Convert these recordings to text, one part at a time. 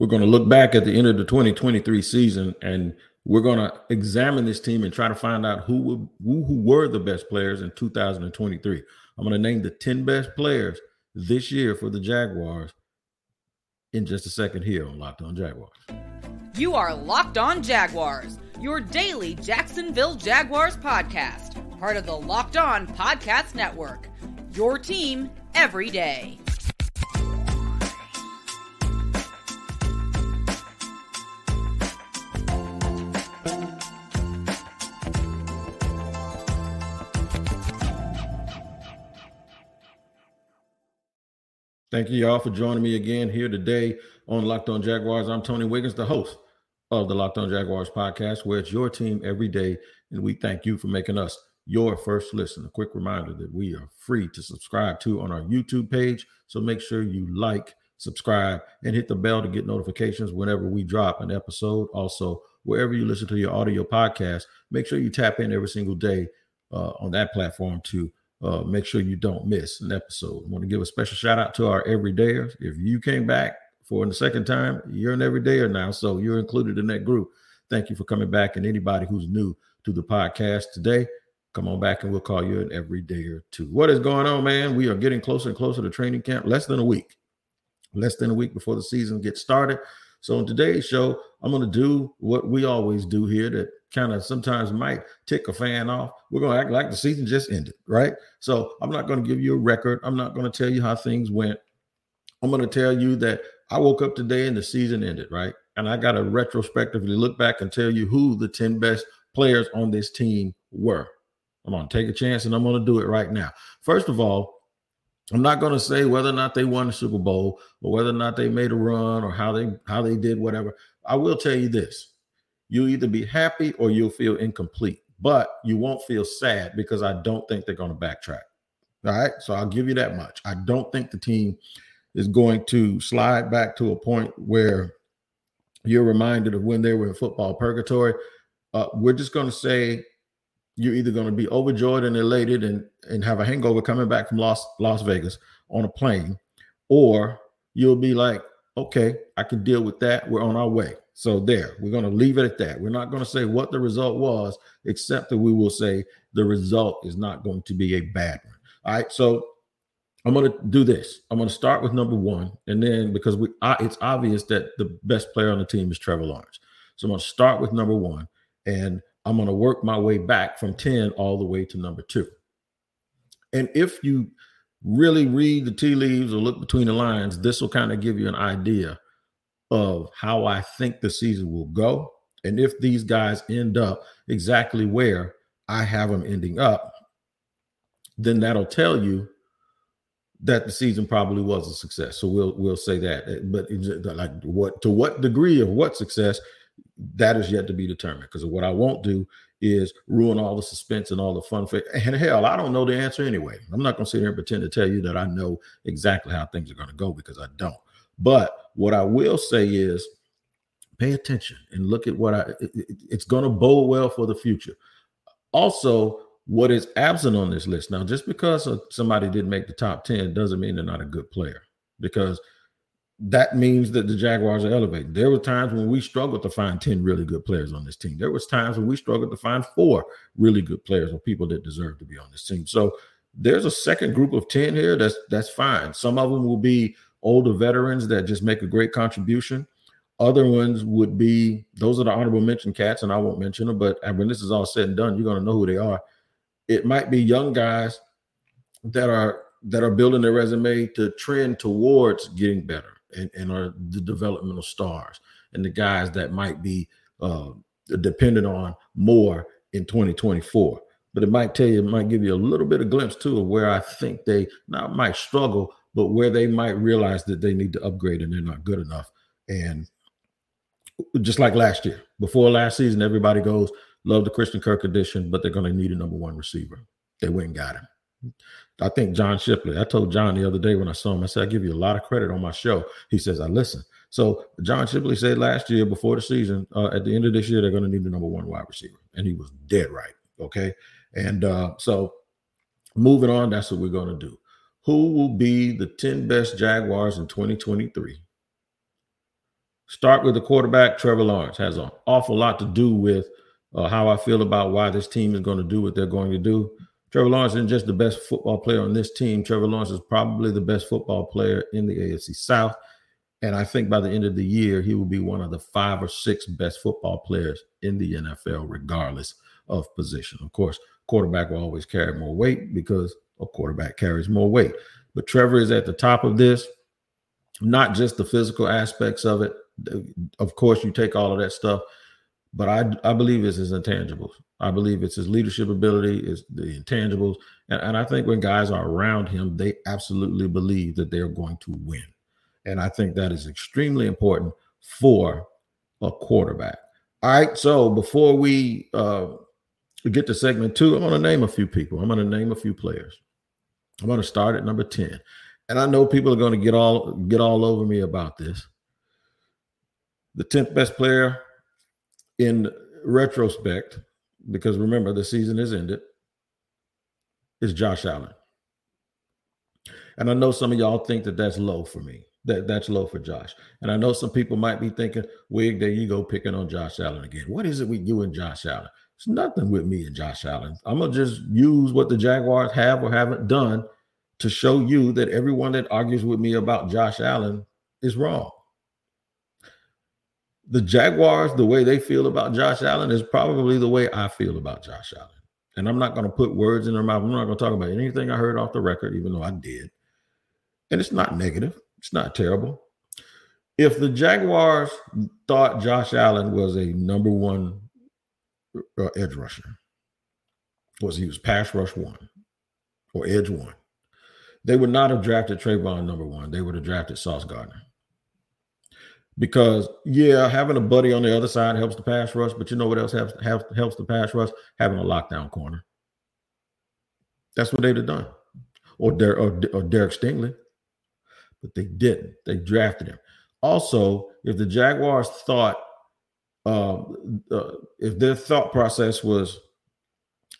we're going to look back at the end of the 2023 season and we're going to examine this team and try to find out who, were, who, who were the best players in 2023. I'm going to name the 10 best players this year for the Jaguars in just a second here on Locked On Jaguars. You are Locked On Jaguars, your daily Jacksonville Jaguars podcast, part of the Locked On Podcast Network. Your team every day. Thank you, y'all, for joining me again here today on Locked On Jaguars. I'm Tony Wiggins, the host of the Locked On Jaguars podcast, where it's your team every day. And we thank you for making us your first listen. A quick reminder that we are free to subscribe to on our YouTube page. So make sure you like, subscribe, and hit the bell to get notifications whenever we drop an episode. Also, wherever you listen to your audio podcast, make sure you tap in every single day uh, on that platform to uh, make sure you don't miss an episode. I want to give a special shout out to our everydayers. If you came back for the second time, you're an everydayer now, so you're included in that group. Thank you for coming back. And anybody who's new to the podcast today, come on back and we'll call you an everydayer too. What is going on, man? We are getting closer and closer to training camp. Less than a week, less than a week before the season gets started. So in today's show, I'm going to do what we always do here that kind of sometimes might tick a fan off. We're going to act like the season just ended, right? So I'm not going to give you a record. I'm not going to tell you how things went. I'm going to tell you that I woke up today and the season ended, right? And I got to retrospectively look back and tell you who the 10 best players on this team were. I'm going to take a chance and I'm going to do it right now. First of all, I'm not going to say whether or not they won the Super Bowl or whether or not they made a run or how they how they did whatever. I will tell you this you'll either be happy or you'll feel incomplete, but you won't feel sad because I don't think they're going to backtrack. All right. So I'll give you that much. I don't think the team is going to slide back to a point where you're reminded of when they were in football purgatory. Uh, we're just going to say you're either going to be overjoyed and elated and, and have a hangover coming back from Las, Las Vegas on a plane, or you'll be like, okay, I can deal with that. We're on our way. So there, we're going to leave it at that. We're not going to say what the result was, except that we will say the result is not going to be a bad one. All right. So I'm going to do this. I'm going to start with number one, and then because we, I, it's obvious that the best player on the team is Trevor Lawrence. So I'm going to start with number one, and I'm going to work my way back from 10 all the way to number two. And if you really read the tea leaves or look between the lines, this will kind of give you an idea of how I think the season will go. And if these guys end up exactly where I have them ending up, then that'll tell you that the season probably was a success. So we'll we'll say that. Eh, but like what to what degree of what success that is yet to be determined. Because what I won't do is ruin all the suspense and all the fun. For, and hell, I don't know the answer anyway. I'm not going to sit here and pretend to tell you that I know exactly how things are going to go because I don't. But what I will say is pay attention and look at what I it, it's going to bode well for the future. Also, what is absent on this list now, just because somebody didn't make the top 10 doesn't mean they're not a good player because that means that the Jaguars are elevating. There were times when we struggled to find 10 really good players on this team. There was times when we struggled to find four really good players or people that deserve to be on this team. So there's a second group of 10 here that's that's fine. Some of them will be older veterans that just make a great contribution. Other ones would be those are the honorable mention cats, and I won't mention them. But when this is all said and done, you're going to know who they are. It might be young guys that are that are building their resume to trend towards getting better and, and are the developmental stars and the guys that might be uh, dependent on more in 2024. But it might tell you, it might give you a little bit of glimpse too of where I think they not might struggle, but where they might realize that they need to upgrade and they're not good enough. And just like last year, before last season, everybody goes, love the Christian Kirk edition, but they're going to need a number one receiver. They went and got him. I think John Shipley, I told John the other day when I saw him, I said, I give you a lot of credit on my show. He says, I listen. So John Shipley said last year before the season, uh, at the end of this year, they're going to need the number one wide receiver. And he was dead right. Okay. And uh, so moving on, that's what we're going to do who will be the 10 best Jaguars in 2023. Start with the quarterback. Trevor Lawrence has an awful lot to do with uh, how I feel about why this team is going to do what they're going to do. Trevor Lawrence isn't just the best football player on this team. Trevor Lawrence is probably the best football player in the AFC South. And I think by the end of the year, he will be one of the five or six best football players in the NFL, regardless of position. Of course, quarterback will always carry more weight because a quarterback carries more weight. But Trevor is at the top of this, not just the physical aspects of it. Of course, you take all of that stuff, but I, I believe it's his intangibles. I believe it's his leadership ability, is the intangibles. And, and I think when guys are around him, they absolutely believe that they're going to win. And I think that is extremely important for a quarterback. All right. So before we uh, get to segment two, I'm going to name a few people. I'm going to name a few players. I'm going to start at number 10. And I know people are going to get all get all over me about this. The 10th best player in retrospect, because remember the season is ended, is Josh Allen. And I know some of y'all think that that's low for me. That that's low for Josh. And I know some people might be thinking, "Wig, there you go, picking on Josh Allen again." What is it with you and Josh Allen? It's nothing with me and Josh Allen. I'm gonna just use what the Jaguars have or haven't done to show you that everyone that argues with me about Josh Allen is wrong. The Jaguars, the way they feel about Josh Allen is probably the way I feel about Josh Allen. And I'm not going to put words in their mouth. I'm not going to talk about anything I heard off the record, even though I did. And it's not negative. It's not terrible. If the Jaguars thought Josh Allen was a number one uh, edge rusher, was he was pass rush one or edge one, they would not have drafted Travon number one. They would have drafted Sauce Gardner. Because yeah, having a buddy on the other side helps the pass rush, but you know what else helps helps helps the pass rush? Having a lockdown corner. That's what they'd have done, or, Der- or, or Derek Stingley but they didn't. They drafted him. Also, if the Jaguars thought, um, uh, if their thought process was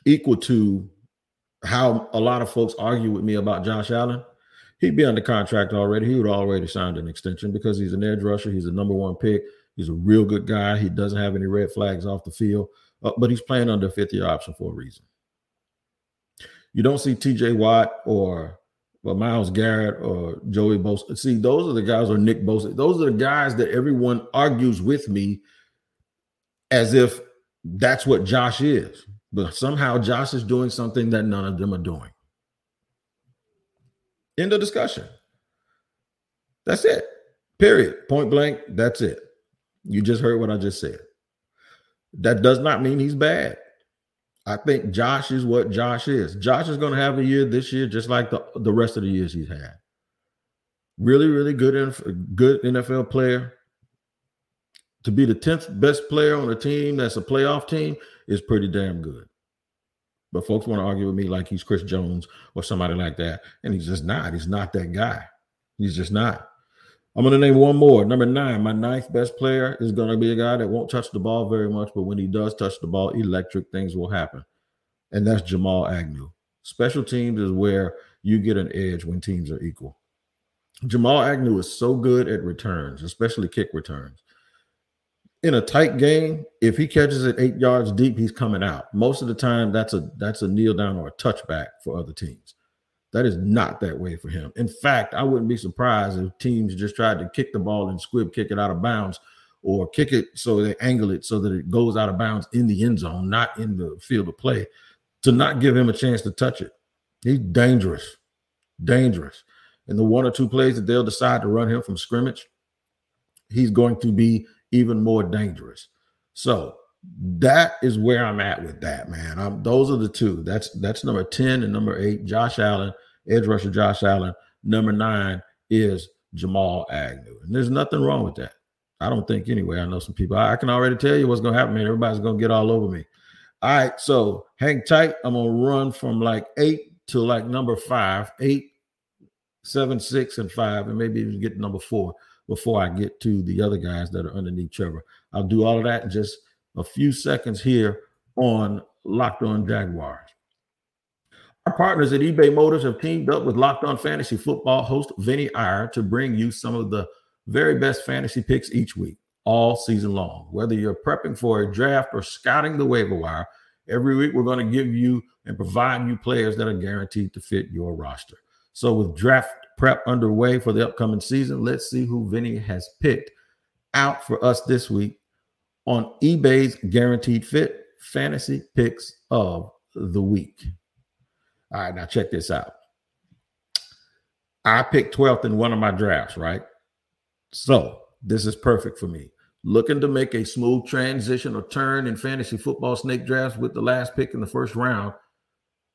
equal to how a lot of folks argue with me about Josh Allen, he'd be under contract already. He would already signed an extension because he's an edge rusher. He's a number one pick. He's a real good guy. He doesn't have any red flags off the field, uh, but he's playing under a fifth year option for a reason. You don't see TJ Watt or but Myles Garrett or Joey Bosa. See, those are the guys, or Nick Bosa. Those are the guys that everyone argues with me as if that's what Josh is. But somehow Josh is doing something that none of them are doing. End of discussion. That's it. Period. Point blank. That's it. You just heard what I just said. That does not mean he's bad. I think Josh is what Josh is. Josh is going to have a year this year, just like the, the rest of the years he's had. Really, really good, good NFL player. To be the 10th best player on a team that's a playoff team is pretty damn good. But folks want to argue with me like he's Chris Jones or somebody like that. And he's just not. He's not that guy. He's just not. I'm going to name one more. Number nine, my ninth best player is going to be a guy that won't touch the ball very much, but when he does touch the ball, electric things will happen. And that's Jamal Agnew. Special teams is where you get an edge when teams are equal. Jamal Agnew is so good at returns, especially kick returns. In a tight game, if he catches it eight yards deep, he's coming out. Most of the time, that's a that's a kneel down or a touchback for other teams. That is not that way for him. In fact, I wouldn't be surprised if teams just tried to kick the ball and squib kick it out of bounds or kick it so they angle it so that it goes out of bounds in the end zone, not in the field of play, to not give him a chance to touch it. He's dangerous, dangerous. And the one or two plays that they'll decide to run him from scrimmage, he's going to be even more dangerous. So that is where I'm at with that, man. I'm, those are the two. That's that's number 10 and number eight, Josh Allen, edge rusher Josh Allen. Number nine is Jamal Agnew. And there's nothing wrong with that. I don't think anyway. I know some people. I, I can already tell you what's gonna happen, man. Everybody's gonna get all over me. All right, so hang tight. I'm gonna run from like eight to like number five, eight, seven, six, and five, and maybe even get number four before I get to the other guys that are underneath Trevor. I'll do all of that and just a few seconds here on Locked On Jaguars. Our partners at eBay Motors have teamed up with Locked On Fantasy Football host Vinny Iyer to bring you some of the very best fantasy picks each week, all season long. Whether you're prepping for a draft or scouting the waiver wire, every week we're going to give you and provide you players that are guaranteed to fit your roster. So, with draft prep underway for the upcoming season, let's see who Vinny has picked out for us this week on eBay's guaranteed fit fantasy picks of the week. All right, now check this out. I picked 12th in one of my drafts, right? So this is perfect for me. Looking to make a smooth transition or turn in fantasy football snake drafts with the last pick in the first round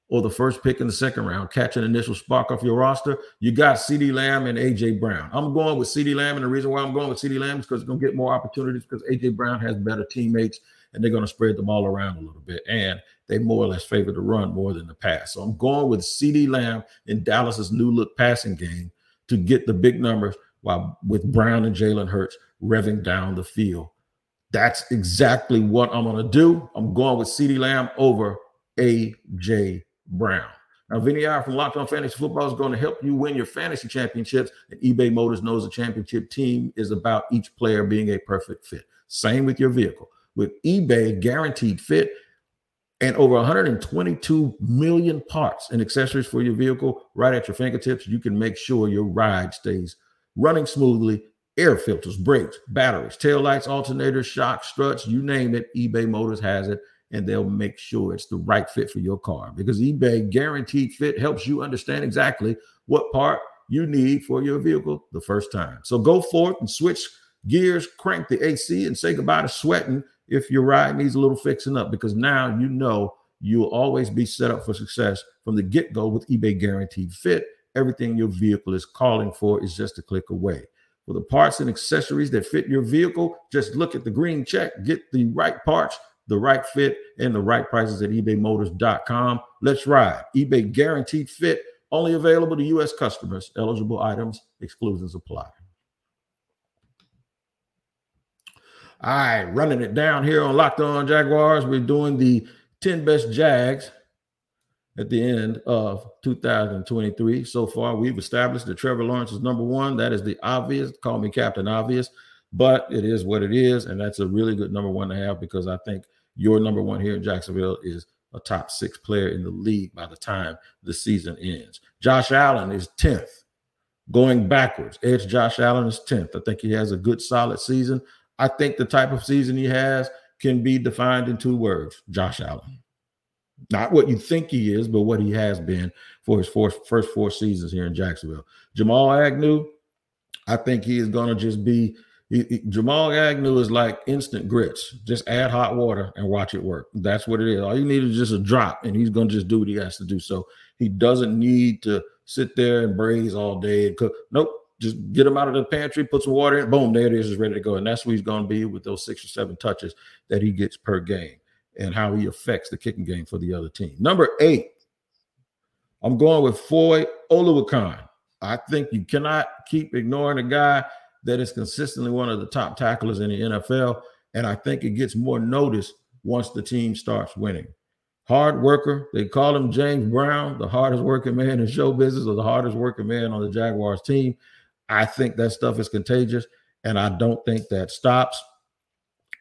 or the first pick in the second round, catch an initial spark off your roster. You got CeeDee Lamb and AJ Brown. I'm going with CeeDee Lamb, and the reason why I'm going with CeeDee Lamb is because it's going to get more opportunities because AJ Brown has better teammates and they're going to spread the ball around a little bit. And they more or less favor the run more than the pass. So I'm going with CeeDee Lamb in Dallas's new look passing game to get the big numbers while with Brown and Jalen Hurts revving down the field. That's exactly what I'm going to do. I'm going with CeeDee Lamb over AJ Brown. Now, Vinny Iyer from Locked On Fantasy Football is going to help you win your fantasy championships. And eBay Motors knows a championship team is about each player being a perfect fit. Same with your vehicle. With eBay Guaranteed Fit, and over 122 million parts and accessories for your vehicle right at your fingertips. You can make sure your ride stays running smoothly. Air filters, brakes, batteries, tail lights, alternators, shocks, struts, you name it. eBay Motors has it, and they'll make sure it's the right fit for your car because eBay Guaranteed Fit helps you understand exactly what part you need for your vehicle the first time. So go forth and switch gears, crank the AC, and say goodbye to sweating if your ride needs a little fixing up because now you know you'll always be set up for success from the get go with eBay Guaranteed Fit. Everything your vehicle is calling for is just a click away. For the parts and accessories that fit your vehicle, just look at the green check, get the right parts, the right fit, and the right prices at ebaymotors.com. Let's ride. eBay Guaranteed Fit, only available to U.S. customers. Eligible items, exclusions apply. All right, running it down here on Locked On Jaguars. We're doing the 10 best Jags at the end of 2023. So far, we've established that Trevor Lawrence is number one. That is the obvious. Call me Captain Obvious, but it is what it is. And that's a really good number one to have because I think your number one here in Jacksonville is a top six player in the league by the time the season ends. Josh Allen is 10th. Going backwards, Edge Josh Allen is 10th. I think he has a good solid season. I think the type of season he has can be defined in two words Josh Allen. Not what you think he is, but what he has been for his four, first four seasons here in Jacksonville. Jamal Agnew, I think he is going to just be. He, he, Jamal Agnew is like instant grits. Just add hot water and watch it work. That's what it is. All you need is just a drop, and he's going to just do what he has to do. So he doesn't need to sit there and braise all day and cook. Nope just get him out of the pantry, put some water in, boom, there it is, is ready to go. And that's where he's going to be with those six or seven touches that he gets per game and how he affects the kicking game for the other team. Number eight, I'm going with Foye Oluokun. I think you cannot keep ignoring a guy that is consistently one of the top tacklers in the NFL. And I think it gets more notice once the team starts winning. Hard worker. They call him James Brown, the hardest working man in show business or the hardest working man on the Jaguars team. I think that stuff is contagious, and I don't think that stops.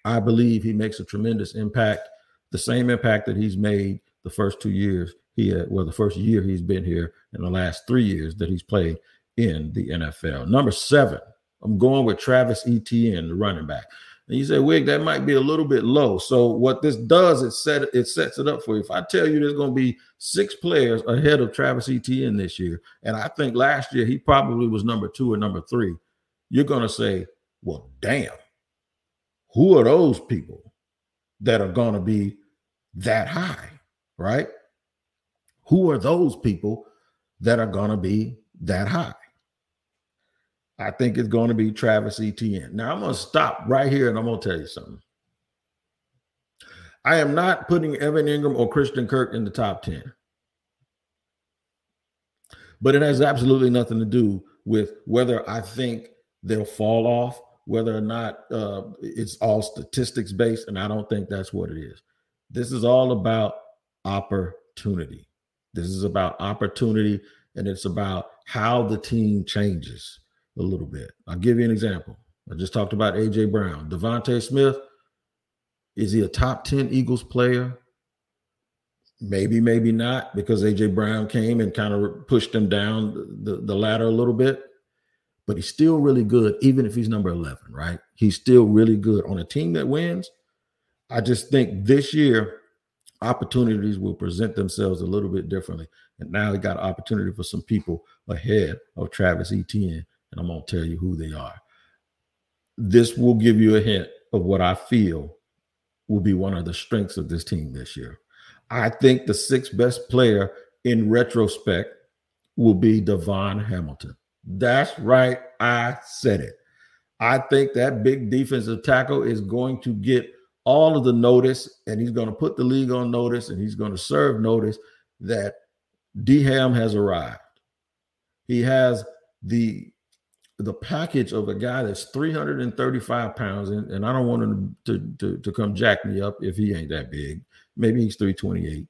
I believe he makes a tremendous impact, the same impact that he's made the first two years he had, well, the first year he's been here, and the last three years that he's played in the NFL. Number seven, I'm going with Travis Etienne, the running back. And you say, Wig, that might be a little bit low. So what this does, it set it sets it up for you. If I tell you there's going to be six players ahead of Travis Etienne this year, and I think last year he probably was number two or number three, you're going to say, well, damn, who are those people that are going to be that high, right? Who are those people that are going to be that high? I think it's going to be Travis Etienne. Now I'm going to stop right here and I'm going to tell you something. I am not putting Evan Engram or Christian Kirk in the top 10. But it has absolutely nothing to do with whether I think they'll fall off, whether or not uh, it's all statistics based. And I don't think that's what it is. This is all about opportunity. This is about opportunity and it's about how the team changes a little bit. I'll give you an example. I just talked about AJ Brown. DeVonta Smith, is he a top 10 Eagles player? Maybe, maybe not, because AJ Brown came and kind of pushed him down the, the ladder a little bit. But he's still really good, even if he's number 11, right? He's still really good on a team that wins. I just think this year, opportunities will present themselves a little bit differently. And now he got opportunity for some people ahead of Travis Etienne. And I'm going to tell you who they are. This will give you a hint of what I feel will be one of the strengths of this team this year. I think the sixth best player in retrospect will be DaVon Hamilton. That's right. I said it. I think that big defensive tackle is going to get all of the notice and he's going to put the league on notice and he's going to serve notice that D Ham has arrived. He has the the package of a guy that's 335 pounds, and, and I don't want him to, to, to come jack me up if he ain't that big. Maybe he's 328.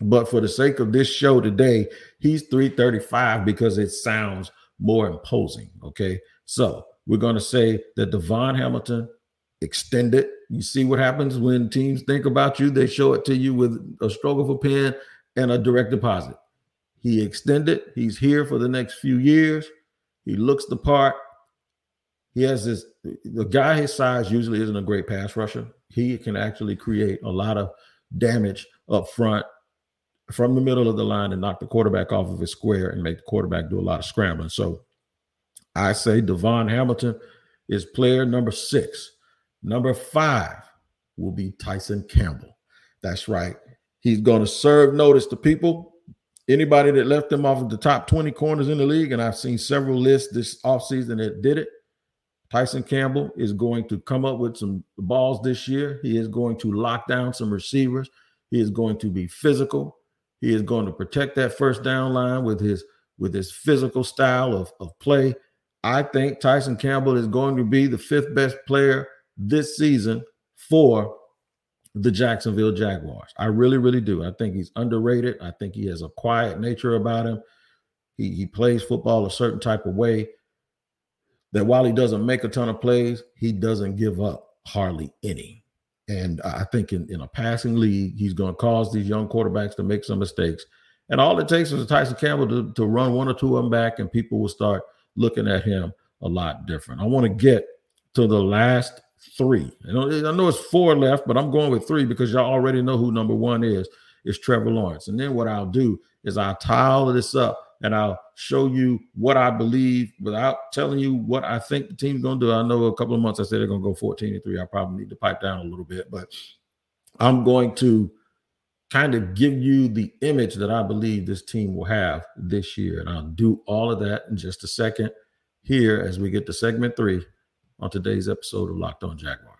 But for the sake of this show today, he's 335 because it sounds more imposing. Okay. So we're going to say that DaVon Hamilton extended. You see what happens when teams think about you, they show it to you with a of a pen and a direct deposit. He extended, he's here for the next few years. He looks the part. He has this the guy his size usually isn't a great pass rusher. He can actually create a lot of damage up front from the middle of the line and knock the quarterback off of his square and make the quarterback do a lot of scrambling. So I say DaVon Hamilton is player number six. Number five will be Tyson Campbell. That's right. He's going to serve notice to people Anybody that left them off of the top 20 corners in the league, and I've seen several lists this offseason that did it. Tyson Campbell is going to come up with some balls this year. He is going to lock down some receivers. He is going to be physical. He is going to protect that first down line with his with his physical style of, of play. I think Tyson Campbell is going to be the fifth best player this season for the Jacksonville Jaguars. I really, really do. I think he's underrated. I think he has a quiet nature about him. He, he plays football a certain type of way that while he doesn't make a ton of plays, he doesn't give up hardly any. And I think in, in a passing league, he's going to cause these young quarterbacks to make some mistakes. And all it takes is a Tyson Campbell to, to run one or two of them back, and people will start looking at him a lot different. I want to get to the last three. I know, I know it's four left, but I'm going with three because y'all already know who number one is. Is Trevor Lawrence. And then what I'll do is I'll tie all of this up and I'll show you what I believe without telling you what I think the team's going to do. I know a couple of months I said they're going to go 14 and 3. I probably need to pipe down a little bit, but I'm going to kind of give you the image that I believe this team will have this year. And I'll do all of that in just a second here as we get to segment three on today's episode of Locked On Jaguars.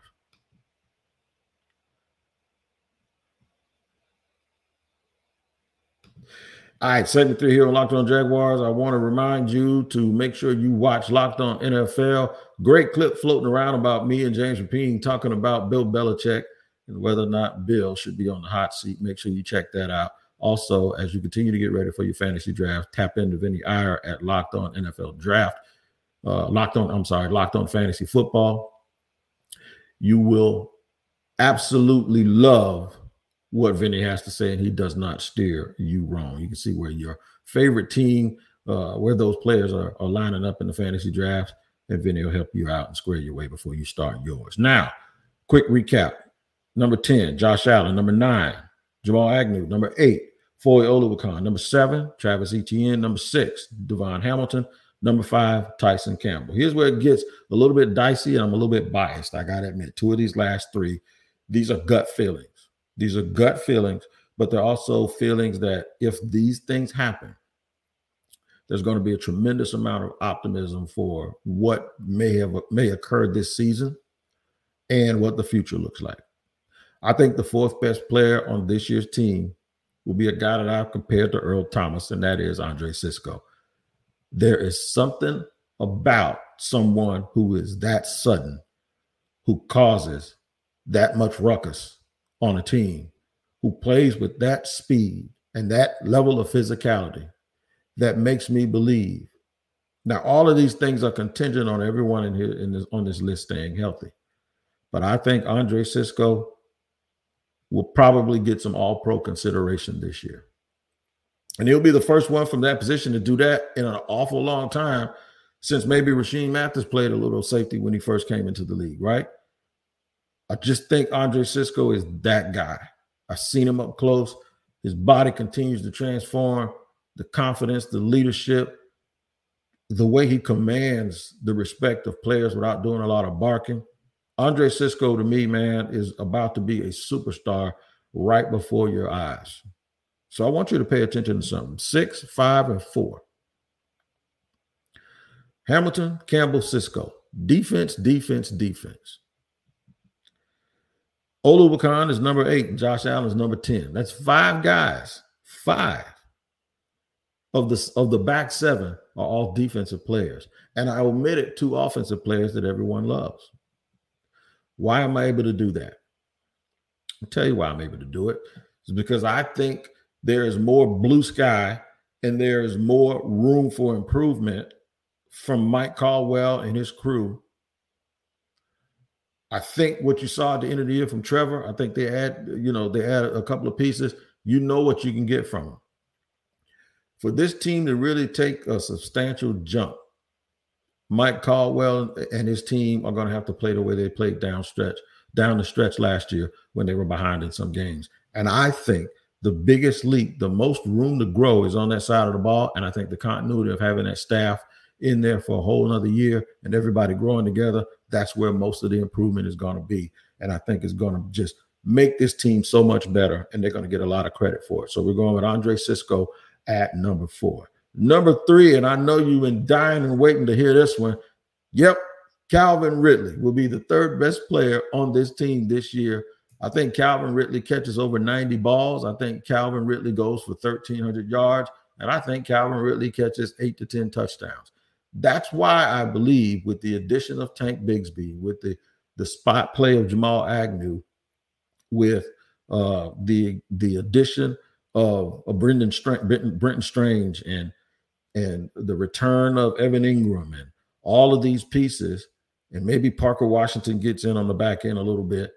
All right, segment three here on Locked On Jaguars. I want to remind you to make sure you watch Locked On NFL. Great clip floating around about me and James Rapien talking about Bill Belichick and whether or not Bill should be on the hot seat. Make sure you check that out. Also, as you continue to get ready for your fantasy draft, tap into Vinny Iyer at Locked On NFL Draft uh, Locked On, I'm sorry, Locked On Fantasy Football. You will absolutely love what Vinny has to say, and he does not steer you wrong. You can see where your favorite team, uh, where those players are, are lining up in the fantasy drafts, and Vinny will help you out and square your way before you start yours. Now, quick recap. Number 10, Josh Allen. Number nine, Jamal Agnew. Number eight, Foye Oluokun. Number seven, Travis Etienne. Number six, DaVon Hamilton. Number five, Tyson Campbell. Here's where it gets a little bit dicey, and I'm a little bit biased. I got to admit, two of these last three, these are gut feelings. These are gut feelings, but they're also feelings that if these things happen, there's going to be a tremendous amount of optimism for what may have may occur this season and what the future looks like. I think the fourth best player on this year's team will be a guy that I've compared to Earl Thomas, and that is Andre Cisco there is something about someone who is that sudden, who causes that much ruckus on a team, who plays with that speed and that level of physicality that makes me believe Now, all of these things are contingent on everyone in here in this on this list staying healthy. But I think Andre Cisco will probably get some all pro consideration this year. And he'll be the first one from that position to do that in an awful long time since maybe Rashean Mathis played a little safety when he first came into the league, right? I just think Andre Cisco is that guy. I've seen him up close. His body continues to transform, the confidence, the leadership, the way he commands the respect of players without doing a lot of barking. Andre Cisco, to me, man, is about to be a superstar right before your eyes. So I want you to pay attention to something. Six, five, and four. Hamilton, Campbell, Cisco. Defense, defense, defense. Oluokun is number eight. Josh Allen is number 10. That's five guys. Five of the, of the back seven are all defensive players. And I omitted two offensive players that everyone loves. Why am I able to do that? I'll tell you why I'm able to do it. It's because I think there is more blue sky and there is more room for improvement from Mike Caldwell and his crew. I think what you saw at the end of the year from Trevor, I think they add, you know, they add a couple of pieces. You know what you can get from them. For this team to really take a substantial jump, Mike Caldwell and his team are going to have to play the way they played down stretch, down the stretch last year when they were behind in some games. And I think the biggest leap, the most room to grow is on that side of the ball. And I think the continuity of having that staff in there for a whole another year and everybody growing together, that's where most of the improvement is going to be. And I think it's going to just make this team so much better. And they're going to get a lot of credit for it. So we're going with Andre Cisco at number four. Number three, and I know you've been dying and waiting to hear this one. Yep, Calvin Ridley will be the third best player on this team this year I think Calvin Ridley catches over 90 balls. I think Calvin Ridley goes for 1,300 yards. And I think Calvin Ridley catches eight to 10 touchdowns. That's why I believe with the addition of Tank Bigsby, with the, the spot play of Jamal Agnew, with uh, the the addition of, of Brendan Str- Brenton Strange and and the return of Evan Engram and all of these pieces, and maybe Parker Washington gets in on the back end a little bit.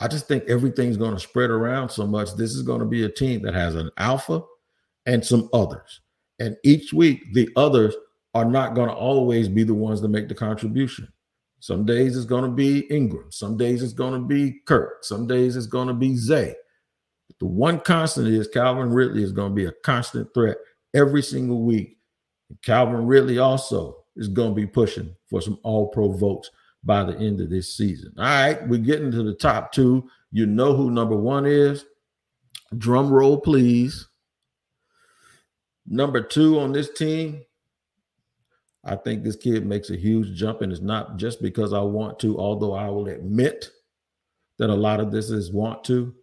I just think everything's going to spread around so much. This is going to be a team that has an alpha and some others. And each week, the others are not going to always be the ones that make the contribution. Some days it's going to be Engram. Some days it's going to be Kirk. Some days it's going to be Zay. But The one constant is Calvin Ridley is going to be a constant threat every single week. Calvin Ridley also is going to be pushing for some all pro votes by the end of this season. All right, we're getting to the top two. You know who number one is. Drum roll, please. Number two on this team, I think this kid makes a huge jump, and it's not just because I want to, although I will admit that a lot of this is want to.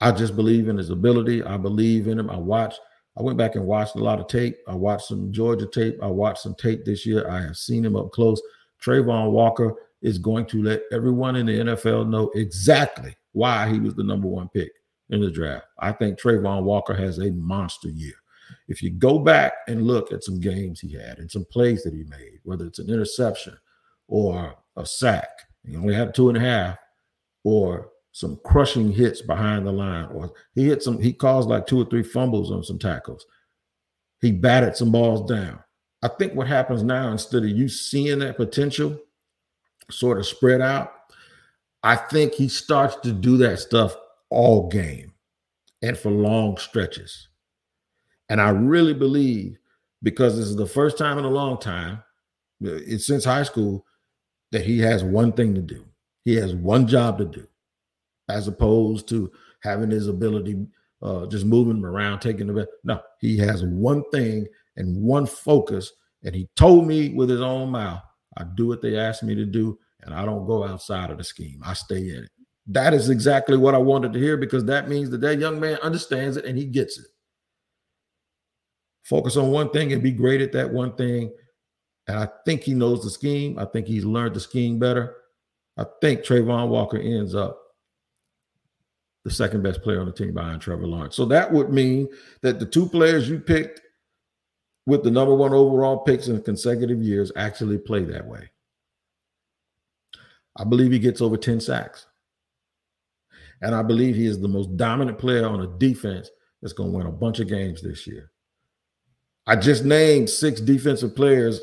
I just believe in his ability. I believe in him. I watch. I went back and watched a lot of tape. I watched some Georgia tape. I watched some tape this year. I have seen him up close. Travon Walker is going to let everyone in the NFL know exactly why he was the number one pick in the draft. I think Travon Walker has a monster year. If you go back and look at some games he had and some plays that he made, whether it's an interception or a sack, he only had two and a half, or some crushing hits behind the line, or he hit some, he caused like two or three fumbles on some tackles. He batted some balls down. I think what happens now, instead of you seeing that potential sort of spread out, I think he starts to do that stuff all game and for long stretches. And I really believe because this is the first time in a long time, it's since high school, that he has one thing to do. He has one job to do, as opposed to having his ability uh, just moving him around, taking the best. No, he has one thing and one focus. And he told me with his own mouth, I do what they ask me to do, and I don't go outside of the scheme. I stay in it. That is exactly what I wanted to hear because that means that that young man understands it and he gets it. Focus on one thing and be great at that one thing. And I think he knows the scheme. I think he's learned the scheme better. I think Travon Walker ends up the second best player on the team behind Trevor Lawrence. So that would mean that the two players you picked with the number one overall picks in consecutive years actually play that way. I believe he gets over 10 sacks. And I believe he is the most dominant player on a defense that's going to win a bunch of games this year. I just named six defensive players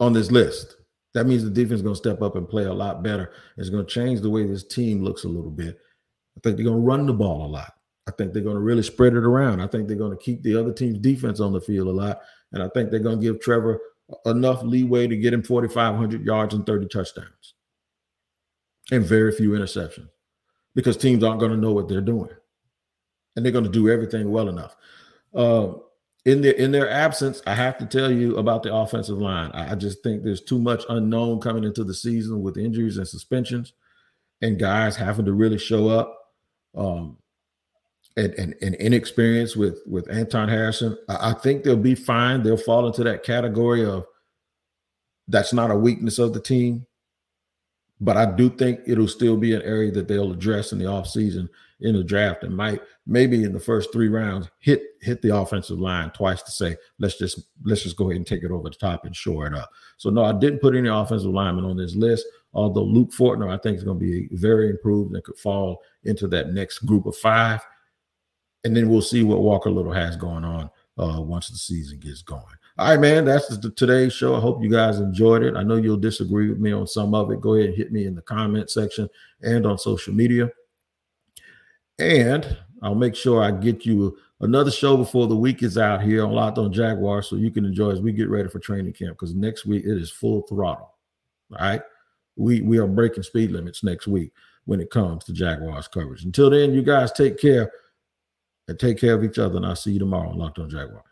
on this list. That means the defense is going to step up and play a lot better. It's going to change the way this team looks a little bit. I think they're going to run the ball a lot. I think they're going to really spread it around. I think they're going to keep the other team's defense on the field a lot. And I think they're going to give Trevor enough leeway to get him 4,500 yards and 30 touchdowns and very few interceptions because teams aren't going to know what they're doing. And they're going to do everything well enough. Uh, in their in their absence, I have to tell you about the offensive line. I, I just think there's too much unknown coming into the season with injuries and suspensions, and guys having to really show up. Um, and, and, and inexperience with with Anton Harrison. I, I think they'll be fine. They'll fall into that category of that's not a weakness of the team. But I do think it'll still be an area that they'll address in the offseason in the draft and might maybe in the first three rounds hit hit the offensive line twice to say let's just let's just go ahead and take it over the top and shore it up. So no, I didn't put any offensive linemen on this list. Although Luke Fortner, I think is going to be very improved and could fall into that next group of five and then we'll see what Walker Little has going on uh, once the season gets going. All right, man, that's the, today's show. I hope you guys enjoyed it. I know you'll disagree with me on some of it. Go ahead and hit me in the comment section and on social media. And I'll make sure I get you another show before the week is out here on Locked on Jaguar so you can enjoy as we get ready for training camp because next week it is full throttle. All right. We we are breaking speed limits next week when it comes to Jaguars coverage. Until then, you guys take care and take care of each other. And I'll see you tomorrow on Locked on Jaguars.